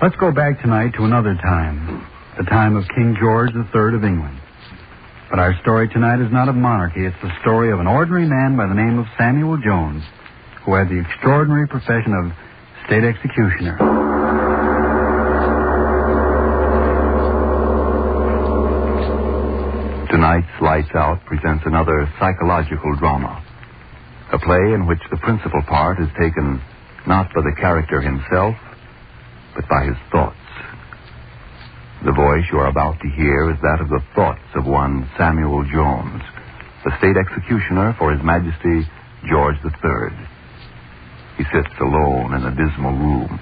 Let's go back tonight to another time, the time of King George III of England. But our story tonight is not of monarchy. It's the story of an ordinary man by the name of Samuel Jones, who had the extraordinary profession of state executioner. Tonight's Lights Out presents another psychological drama. A play in which the principal part is taken not by the character himself, but by his thoughts. The voice you are about to hear is that of the thoughts of one Samuel Jones, the state executioner for His Majesty George III. He sits alone in a dismal room,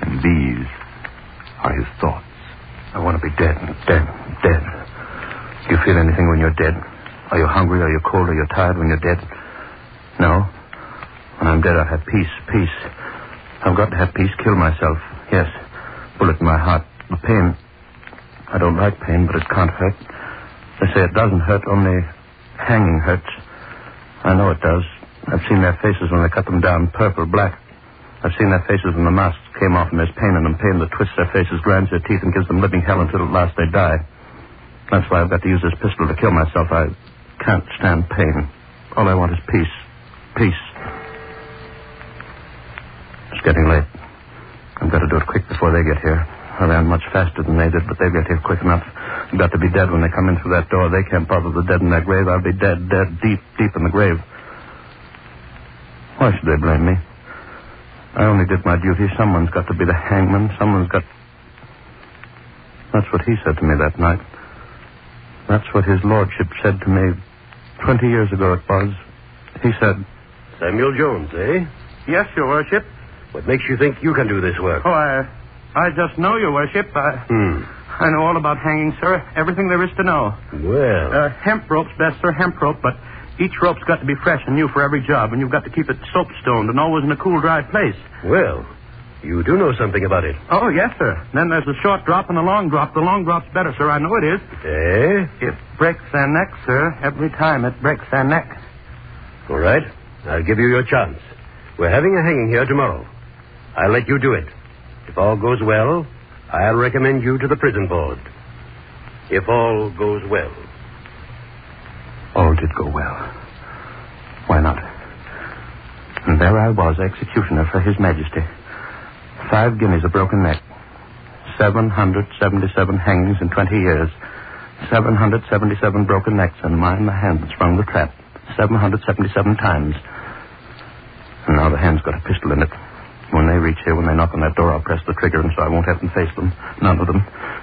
and these are his thoughts. I want to be dead, dead, dead. Do you feel anything when you're dead? Are you hungry? Are you cold? Are you tired when you're dead? No. When I'm dead, I have peace, peace. I've got to have peace. Kill myself. Yes. Bullet in my heart. The pain. I don't like pain, but it can't hurt. They say it doesn't hurt, only hanging hurts. I know it does. I've seen their faces when they cut them down, purple, black. I've seen their faces when the masks came off and there's pain in them, pain that twists their faces, grinds their teeth, and gives them living hell until at last they die. That's why I've got to use this pistol to kill myself. I can't stand pain. All I want is peace. Peace. It's getting late. I've got to do it quick before they get here. I ran much faster than they did, but they'll get here quick enough. I've got to be dead when they come in through that door. They can't bother the dead in their grave. I'll be dead, dead, deep, deep in the grave. Why should they blame me? I only did my duty. Someone's got to be the hangman. Someone's got. That's what he said to me that night. That's what his lordship said to me. Twenty years ago it was. He said, Samuel Jones, eh? Yes, Your Worship. What makes you think you can do this work? Oh, I, I just know, Your Worship. I, Hmm. I know all about hanging, sir. Everything there is to know. Well, Uh, hemp rope's best, sir. Hemp rope, but each rope's got to be fresh and new for every job, and you've got to keep it soapstoned and always in a cool, dry place. well, you do know something about it. Oh, yes, sir. Then there's the short drop and the long drop. The long drop's better, sir. I know it is. Eh? It breaks their neck, sir. Every time it breaks their neck. All right. I'll give you your chance. We're having a hanging here tomorrow. I'll let you do it. If all goes well, I'll recommend you to the prison board. If all goes well. All did go well. Why not? And there I was, executioner for His Majesty. Five guineas a broken neck. 777 hangings in 20 years. 777 broken necks, and mine the hand that sprung the trap. 777 times. And now the hand's got a pistol in it. When they reach here, when they knock on that door, I'll press the trigger, and so I won't have them face them. None of them.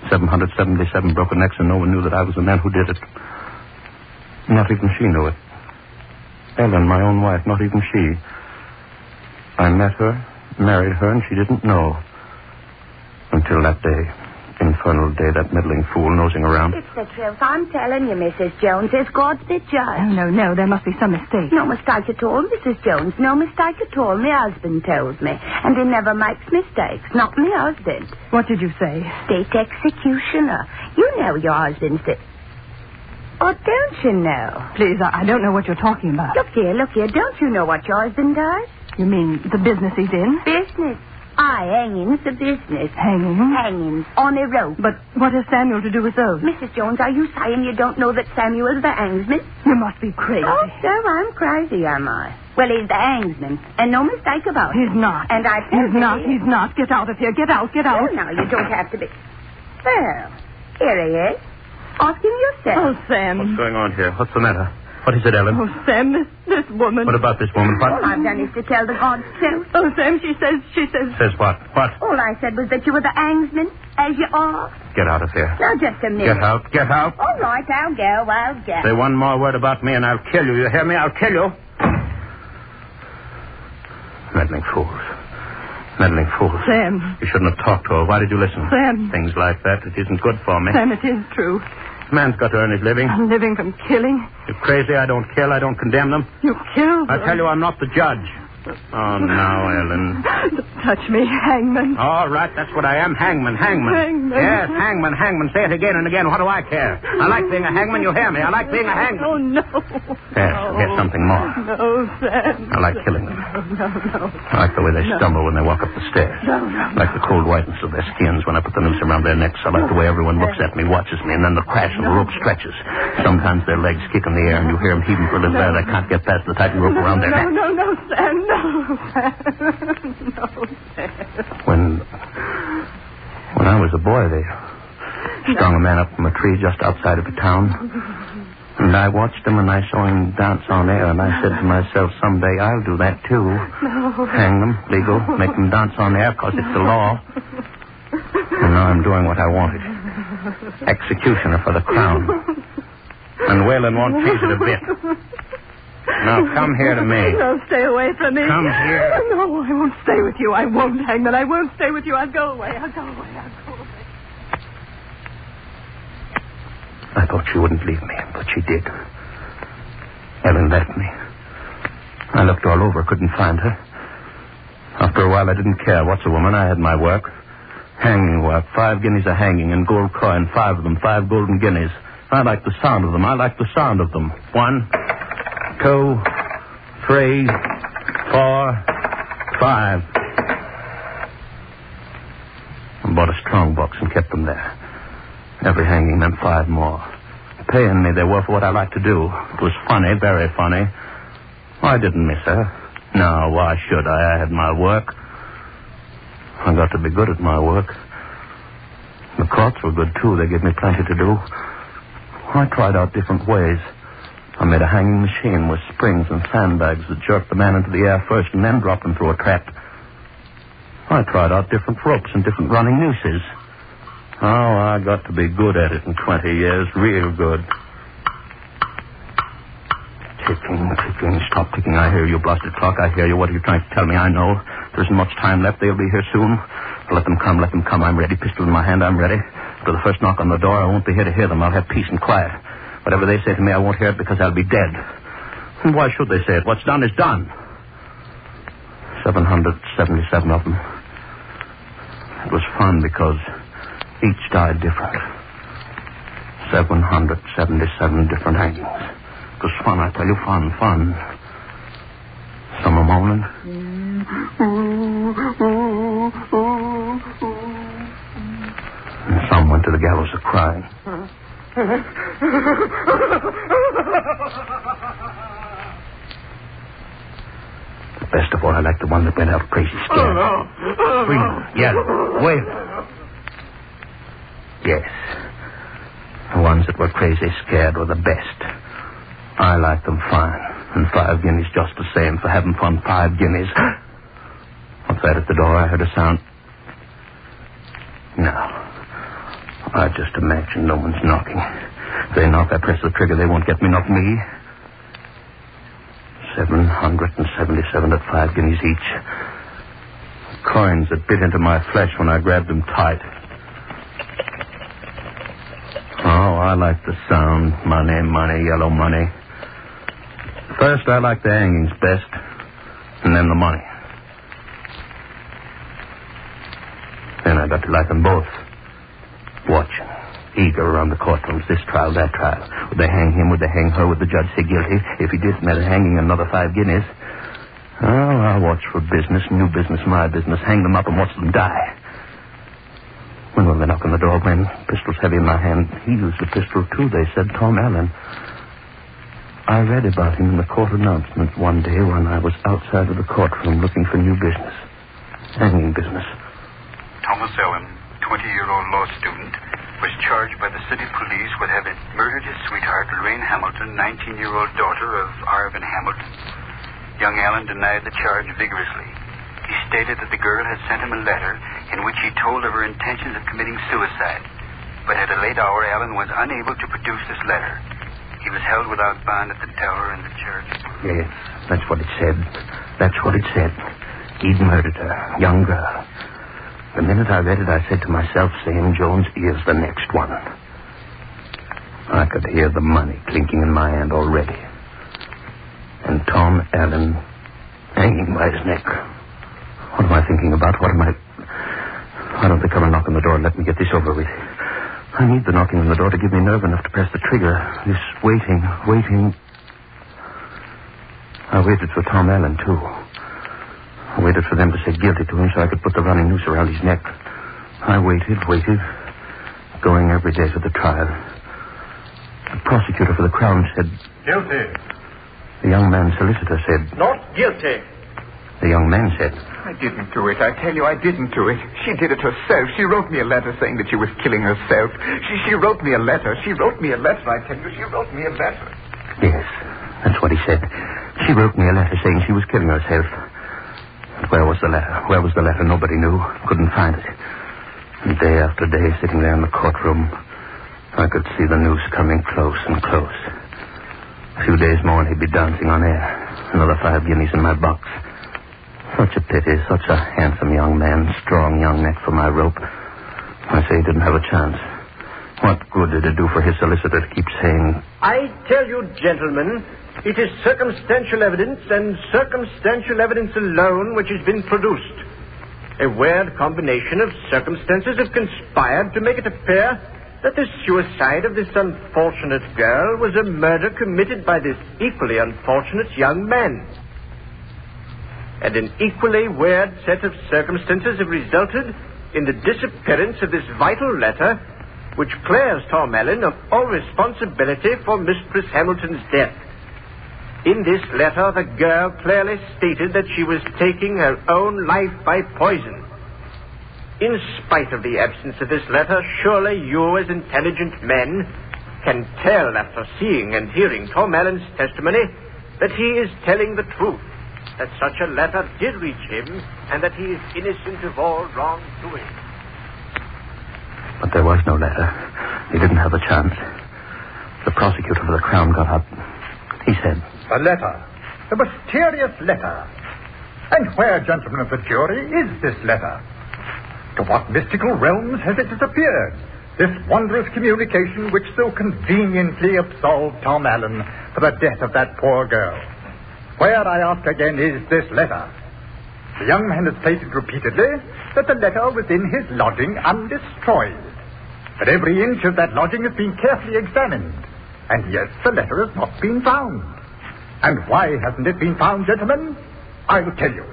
777 broken necks, and no one knew that I was the man who did it. Not even she knew it. Ellen, my own wife, not even she. I met her, married her, and she didn't know. Until that day. Infernal day, that meddling fool nosing around. It's the truth. I'm telling you, Mrs. Jones. It's God's the Oh, judge. no, no. There must be some mistake. No mistake at all, Mrs. Jones. No mistake at all. My husband told me. And he never makes mistakes. Not my husband. What did you say? State executioner. You know your husband's the... Oh, don't you know? Please, I, I don't know what you're talking about. Look here, look here. Don't you know what your husband does? You mean the business he's in? Business. Aye, hanging's the business. Hanging? Hangings on a rope. But what has Samuel to do with those? Mrs. Jones, are you saying you don't know that Samuel's the hangsman? You must be crazy. Oh, so I'm crazy, am I? Well, he's the hangsman, and no mistake about it. He's not. And I tell He's not. He's not. Get out of here. Get out. Get out. Oh, now, you don't have to be. Well, here he is. Ask him yourself. Oh. Sam. What's going on here? What's the matter? What is it, Ellen? Oh, Sam, this, this woman. What about this woman? What? All What? I've done is to tell the God's truth. Oh, Sam, she says, she says. Says what? What? All I said was that you were the Angsman, as you are. Get out of here. Now, just a minute. Get out. Get out. All right, I'll go, I'll go. Say one more word about me and I'll kill you. You hear me? I'll kill you. Meddling fools. Meddling fools. Sam, You shouldn't have talked to her. Why did you listen? Sam. Things like that. It isn't good for me. Sam, it is true. Man's got to earn his living. I'm living from killing. You're crazy. I don't kill. I don't condemn them. You killed I her. tell you, I'm not the judge. Oh, now, Ellen. Don't touch me, hangman. All right, that's what I am. Hangman, hangman. Hangman. Yes, hangman, hangman. Say it again and again. What do I care? I like being a hangman. You hear me? I like being a hangman. Oh, no. Yes, no. here's something more. No, Sam. I like killing them. No, no, no. I like the way they stumble when they walk up the stairs. No, no, I like the cold whiteness of their skins when I put the noose around their necks. I like the way everyone looks at me, watches me, and then the crash and the rope stretches. Sometimes their legs kick in the air, and you hear them heaving for a little while. They can't get past the tightened rope around their No, necks. no, no, Sam, no, Sam. No, Sam. When when I was a boy, they strung a man up from a tree just outside of a town. And I watched him and I saw him dance on air, and I said to myself, someday I'll do that too. Hang them, legal, make them dance on air, 'cause it's the law. And now I'm doing what I wanted. Executioner for the crown. And Whalen won't change it a bit. Now come here to me. No, stay away from me. Come here. No, I won't stay with you. I won't, Hangman. I won't stay with you. I'll go away. I'll go away. I'll go away. I thought she wouldn't leave me, but she did. Ellen left me. I looked all over, couldn't find her. After a while, I didn't care. What's a woman? I had my work. Hanging work. Five guineas a hanging and gold coin. Five of them. Five golden guineas. I like the sound of them. I like the sound of them. One, two, three, four, five. I bought a strong box and kept them there. Every hanging meant five more. Paying me they were for what I liked to do. It was funny, very funny. I didn't miss her. No, why should I? I had my work. I got to be good at my work. The courts were good, too. They gave me plenty to do. I tried out different ways. I made a hanging machine with springs and sandbags that jerked the man into the air first and then dropped him through a trap. I tried out different ropes and different running nooses. Oh, I got to be good at it in 20 years, real good. Ticking, ticking, stop ticking. I hear you, blasted clock. I hear you. What are you trying to tell me? I know. There isn't much time left. They'll be here soon. Let them come, let them come. I'm ready. Pistol in my hand, I'm ready. For the first knock on the door, I won't be here to hear them. I'll have peace and quiet. Whatever they say to me, I won't hear it because I'll be dead. And why should they say it? What's done is done. 777 of them. It was fun because each died different. 777 different hangings. It was fun, I tell you, fun, fun. Some are moaning. And some went to the gallows crying. The best of all, I like the one that went out crazy scared. Oh, Screaming, oh, yelling, wailing. Yes. The ones that were crazy scared were the best. I like them fine. And five guineas just the same for having fun. Five guineas. What's that at the door? I heard a sound. No. I just imagine no one's knocking. If they knock, I press the trigger. They won't get me, not me. 777 at five guineas each. Coins that bit into my flesh when I grabbed them tight. Oh, I like the sound. Money, money, yellow money. First, I like the hangings best, and then the money. Then I got to like them both. Watching, eager around the courtrooms, this trial, that trial. Would they hang him? Would they hang her? Would the judge say guilty? If he did, meant hanging another five guineas. Oh, I'll watch for business, new business, my business. Hang them up and watch them die. When will they knock on the door? When? Pistol's heavy in my hand. He used a pistol, too, they said. Tom Allen. I read about him in the court announcement one day when I was outside of the courtroom looking for new business. Hanging business. Thomas Allen, 20 year old law student, was charged by the city police with having murdered his sweetheart, Lorraine Hamilton, 19-year-old daughter of Arvin Hamilton. Young Allen denied the charge vigorously. He stated that the girl had sent him a letter in which he told of her intentions of committing suicide. But at a late hour, Allen was unable to produce this letter. He was held without bond at the tower and the church. Yes, that's what it said. That's what it said. He'd murdered her, young girl. The minute I read it, I said to myself, Sam Jones is the next one. I could hear the money clinking in my hand already. And Tom Allen hanging by his neck. What am I thinking about? What am I... Why don't they come and knock on the door and let me get this over with? I need the knocking on the door to give me nerve enough to press the trigger. This waiting, waiting. I waited for Tom Allen, too. I waited for them to say guilty to him so I could put the running noose around his neck. I waited, waited, going every day to the trial. The prosecutor for the Crown said. Guilty. The young man's solicitor said. Not guilty. The young man said. I didn't do it. I tell you, I didn't do it. She did it herself. She wrote me a letter saying that she was killing herself. She, she wrote me a letter. She wrote me a letter, I tell you. She wrote me a letter. Yes, that's what he said. She wrote me a letter saying she was killing herself. Where was the letter? Where was the letter? Nobody knew. Couldn't find it. And day after day, sitting there in the courtroom, I could see the noose coming close and close. A few days more and he'd be dancing on air. Another five guineas in my box. Such a pity, such a handsome young man, strong young neck for my rope. I say he didn't have a chance. What good did it do for his solicitor to keep saying, I tell you, gentlemen, it is circumstantial evidence and circumstantial evidence alone which has been produced. A weird combination of circumstances have conspired to make it appear that the suicide of this unfortunate girl was a murder committed by this equally unfortunate young man. And an equally weird set of circumstances have resulted in the disappearance of this vital letter which clears Tom Allen of all responsibility for Mistress Hamilton's death. In this letter, the girl clearly stated that she was taking her own life by poison. In spite of the absence of this letter, surely you, as intelligent men, can tell after seeing and hearing Tom Allen's testimony that he is telling the truth, that such a letter did reach him, and that he is innocent of all wrongdoing. But there was no letter. He didn't have a chance. The prosecutor for the Crown got up. He said, A letter. The mysterious letter. And where, gentlemen of the jury, is this letter? To what mystical realms has it disappeared? This wondrous communication which so conveniently absolved Tom Allen for the death of that poor girl. Where, I ask again, is this letter? The young man has stated repeatedly that the letter was in his lodging undestroyed. But every inch of that lodging has been carefully examined. And yet the letter has not been found. And why hasn't it been found, gentlemen? I'll tell you.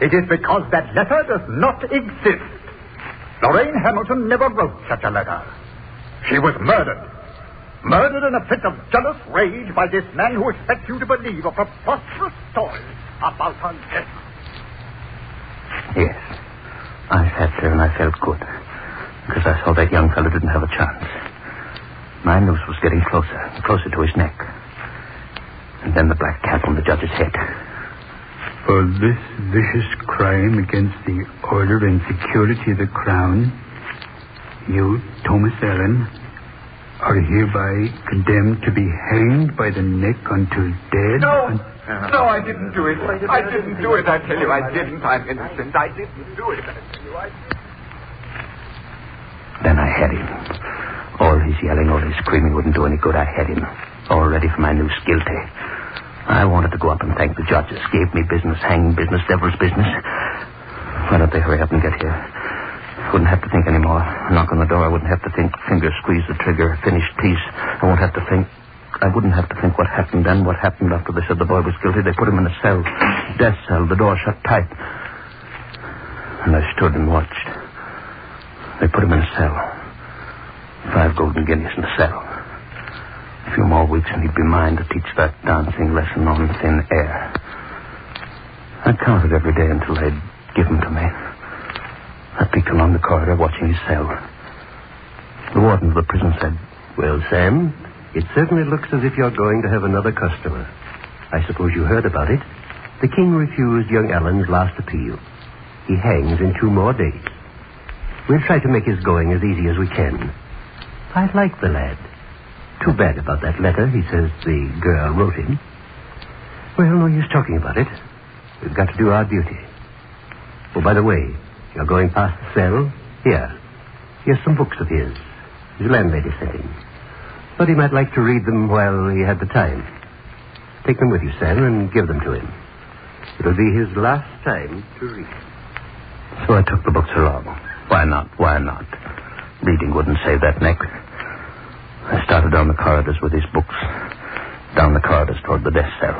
It is because that letter does not exist. Lorraine Hamilton never wrote such a letter. She was murdered. Murdered in a fit of jealous rage by this man who expects you to believe a preposterous story about her death. Yes. I sat there and I felt good. Because I saw that young fellow didn't have a chance. My noose was getting closer, closer to his neck. And then the black cap on the judge's head. For this vicious crime against the order and security of the crown, you, Thomas Allen, are hereby condemned to be hanged by the neck until dead. No! No, I didn't do it. I didn't do it, I tell you. I didn't. I'm innocent. I didn't do it, I tell you. I... Then I had him. All his yelling, all his screaming wouldn't do any good. I had him. All ready for my noose, guilty. I wanted to go up and thank the judges. Gave me business, hanging business, devil's business. Why don't they hurry up and get here? Wouldn't have to think anymore. Knock on the door. I wouldn't have to think. Finger squeeze the trigger. Finished piece. I won't have to think. I wouldn't have to think what happened then, what happened after they said the boy was guilty. They put him in a cell. Death cell. The door shut tight. And I stood and watched. They put him in a cell. Five golden guineas in the cell. A few more weeks and he'd be mine to teach that dancing lesson on thin air. I counted every day until they'd give him to me. I peeked along the corridor watching his cell. The warden of the prison said, Well, Sam, it certainly looks as if you're going to have another customer. I suppose you heard about it. The king refused young Allen's last appeal. He hangs in two more days. We'll try to make his going as easy as we can. I like the lad. Too bad about that letter he says the girl wrote him. Well, no use talking about it. We've got to do our duty. Oh, by the way, you're going past the cell? Here. Here's some books of his. His landlady sent him. Thought he might like to read them while he had the time. Take them with you, Sam, and give them to him. It'll be his last time to read. So I took the books along. Why not? Why not? Reading wouldn't save that neck. I started down the corridors with his books. Down the corridors toward the death cell.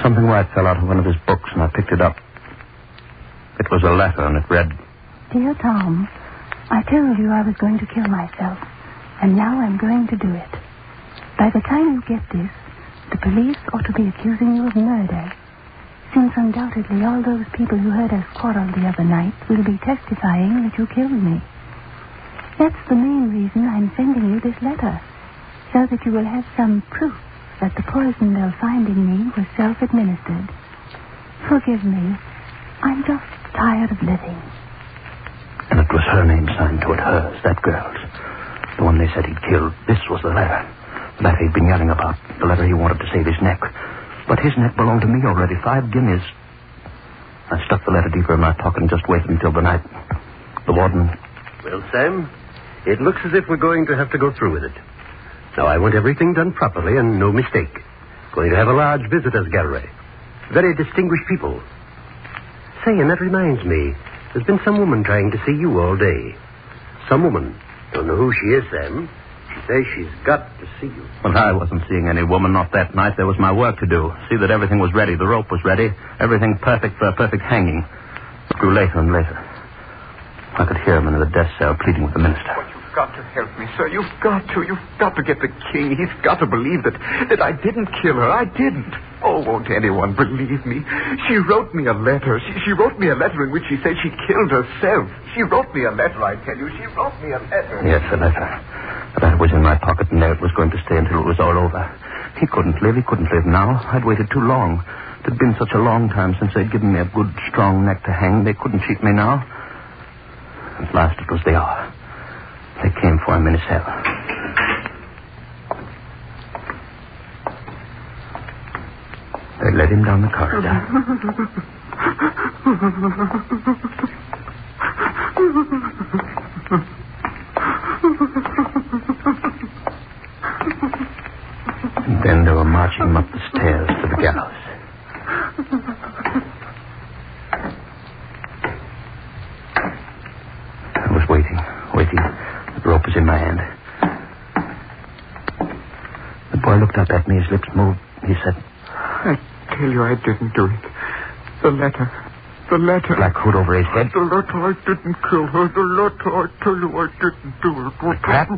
Something white fell out of one of his books, and I picked it up. It was a letter, and it read, Dear Tom, I told you I was going to kill myself, and now I'm going to do it. By the time you get this, the police ought to be accusing you of murder, since undoubtedly all those people who heard us quarrel the other night will be testifying that you killed me. That's the main reason I'm sending you this letter, so that you will have some proof that the poison they'll find in me was self-administered. Forgive me. I'm just tired of living. and it was her name signed to it, hers, that girl's. The one they said he'd killed. This was the letter. The letter he'd been yelling about. The letter he wanted to save his neck. But his neck belonged to me already. Five guineas. I stuck the letter deeper in my pocket and just waited until the night. The warden. Well, Sam, it looks as if we're going to have to go through with it. Now, I want everything done properly and no mistake. Going to have a large visitors gallery. Very distinguished people. Say, and that reminds me, there's been some woman trying to see you all day. Some woman. Don't know who she is, Sam. She says she's got to see you. Well, I wasn't seeing any woman, not that night. There was my work to do. See that everything was ready. The rope was ready. Everything perfect for a perfect hanging. It grew later and later. I could hear him in the death cell pleading with the minister. Got to help me, sir. You've got to. You've got to get the king. He's got to believe that that I didn't kill her. I didn't. Oh, won't anyone believe me? She wrote me a letter. She, she wrote me a letter in which she said she killed herself. She wrote me a letter, I tell you. She wrote me a letter. Yes, a letter. The letter was in my pocket, and there it was going to stay until it was all over. He couldn't live. He couldn't live now. I'd waited too long. It had been such a long time since they'd given me a good, strong neck to hang. They couldn't cheat me now. At last, it was the hour. They came for him in his cell. They led him down the corridor. And then they were marching him up the stairs to the gallows. I was waiting, waiting. The rope was in my hand. The boy looked up at me, his lips moved. He said, I tell you I didn't do it. The letter. The letter. Black hood over his head. The letter, I didn't kill her. The letter, I tell you I didn't do it. The trap?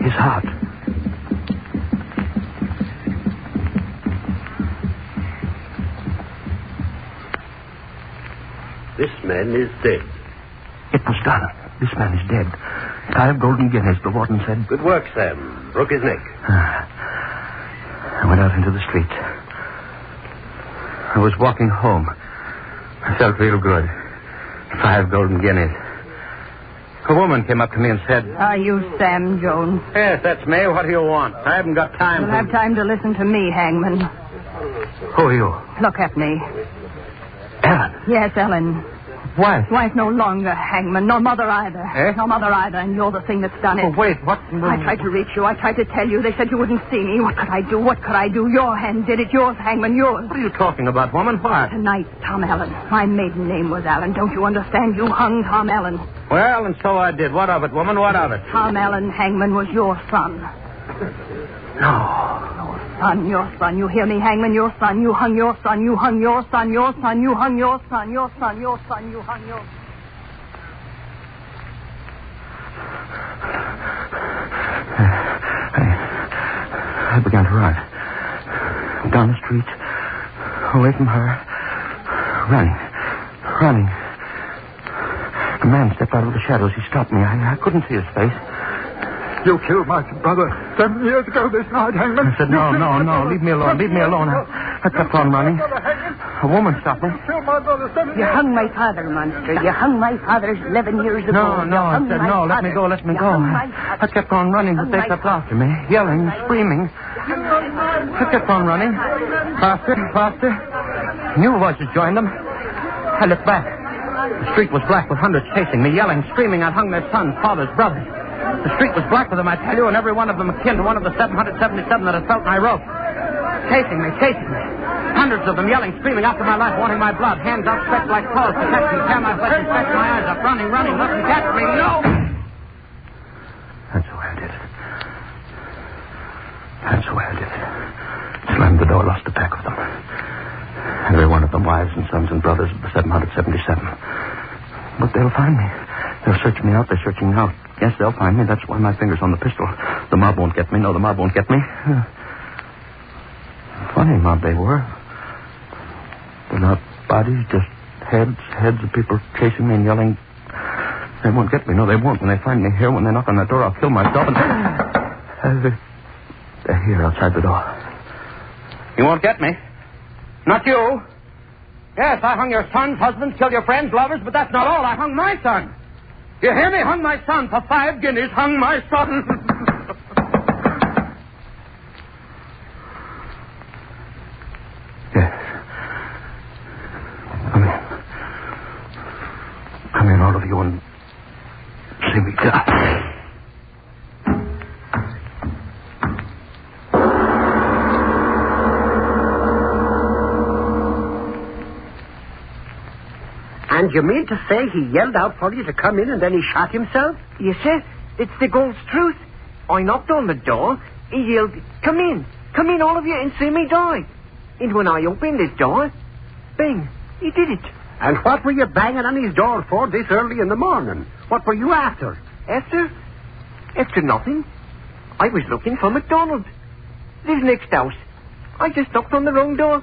His heart. This man is dead. It was done. This man is dead. Five golden guineas, the warden said. Good work, Sam. Broke his neck. I went out into the street. I was walking home. I felt real good. Five golden guineas. A woman came up to me and said, Are you Sam Jones? Yes, that's me. What do you want? I haven't got time. You'll have time to listen to me, Hangman. Who are you? Look at me. Ellen. Yes, Ellen. Wife. Wife no longer, Hangman. No mother either. Eh? No mother either, and you're the thing that's done it. Oh, wait, what? I tried to reach you. I tried to tell you. They said you wouldn't see me. What could I do? What could I do? Your hand did it. Yours, Hangman, yours. What are you talking about, woman? What? Tonight, Tom Allen. My maiden name was Allen. Don't you understand? You hung Tom Allen. Well, and so I did. What of it, woman? What of it? Tom Allen, Hangman, was your son. No. Son, your son. You hear me, Hangman? Your son. You hung your son. You hung your son. Your son. You hung your son. Your son. Your son. You hung your. I, I began to run. Down the street, away from her. Running. Running. A man stepped out of the shadows. He stopped me. I, I couldn't see his face. You killed my brother seven years ago this night, Hangman. I said, no, no, no, leave me alone, leave me alone. I, I kept on running. A woman stopped me. You killed my brother seven You years hung my father, monster. You hung my father 11 years ago. No, no, I said, no, let me go, let me go. I kept on running, but they kept after me, yelling, screaming. I kept on running. Faster, faster. New voices joined them. I looked back. The street was black with hundreds chasing me, yelling, screaming. I'd hung their sons, fathers, brothers. The street was black with them, I tell you, and every one of them akin to one of the 777 that had felt my rope. Chasing me, chasing me. Hundreds of them yelling, screaming after my life, wanting my blood. Hands outstretched like claws to catch me, tear my flesh and stretch my eyes up. Running, running, nothing catch me. No! That's the way I did it. That's the way I did it. Slammed the door, lost the pack of them. Every one of them wives and sons and brothers of the 777. But they'll find me. They'll search me out. They're searching out. Yes, they'll find me. That's why my finger's on the pistol. The mob won't get me. No, the mob won't get me. Funny mob they were. They're not bodies, just heads, heads of people chasing me and yelling. They won't get me. No, they won't. When they find me here, when they knock on that door, I'll kill myself and... They're, they're here outside the door. You won't get me. Not you. Yes, I hung your sons, husbands, killed your friends, lovers, but that's not all. I hung my son. You hear me? Hung my son for five guineas. Hung my son. yes. Come in. Come in, all of you, and see me die. And you mean to say he yelled out for you to come in and then he shot himself? Yes, sir. It's the God's truth. I knocked on the door. He yelled, Come in. Come in, all of you, and see me die. And when I opened his door, bang, he did it. And what were you banging on his door for this early in the morning? What were you after? After? After nothing. I was looking for MacDonald. Lives next house. I just knocked on the wrong door.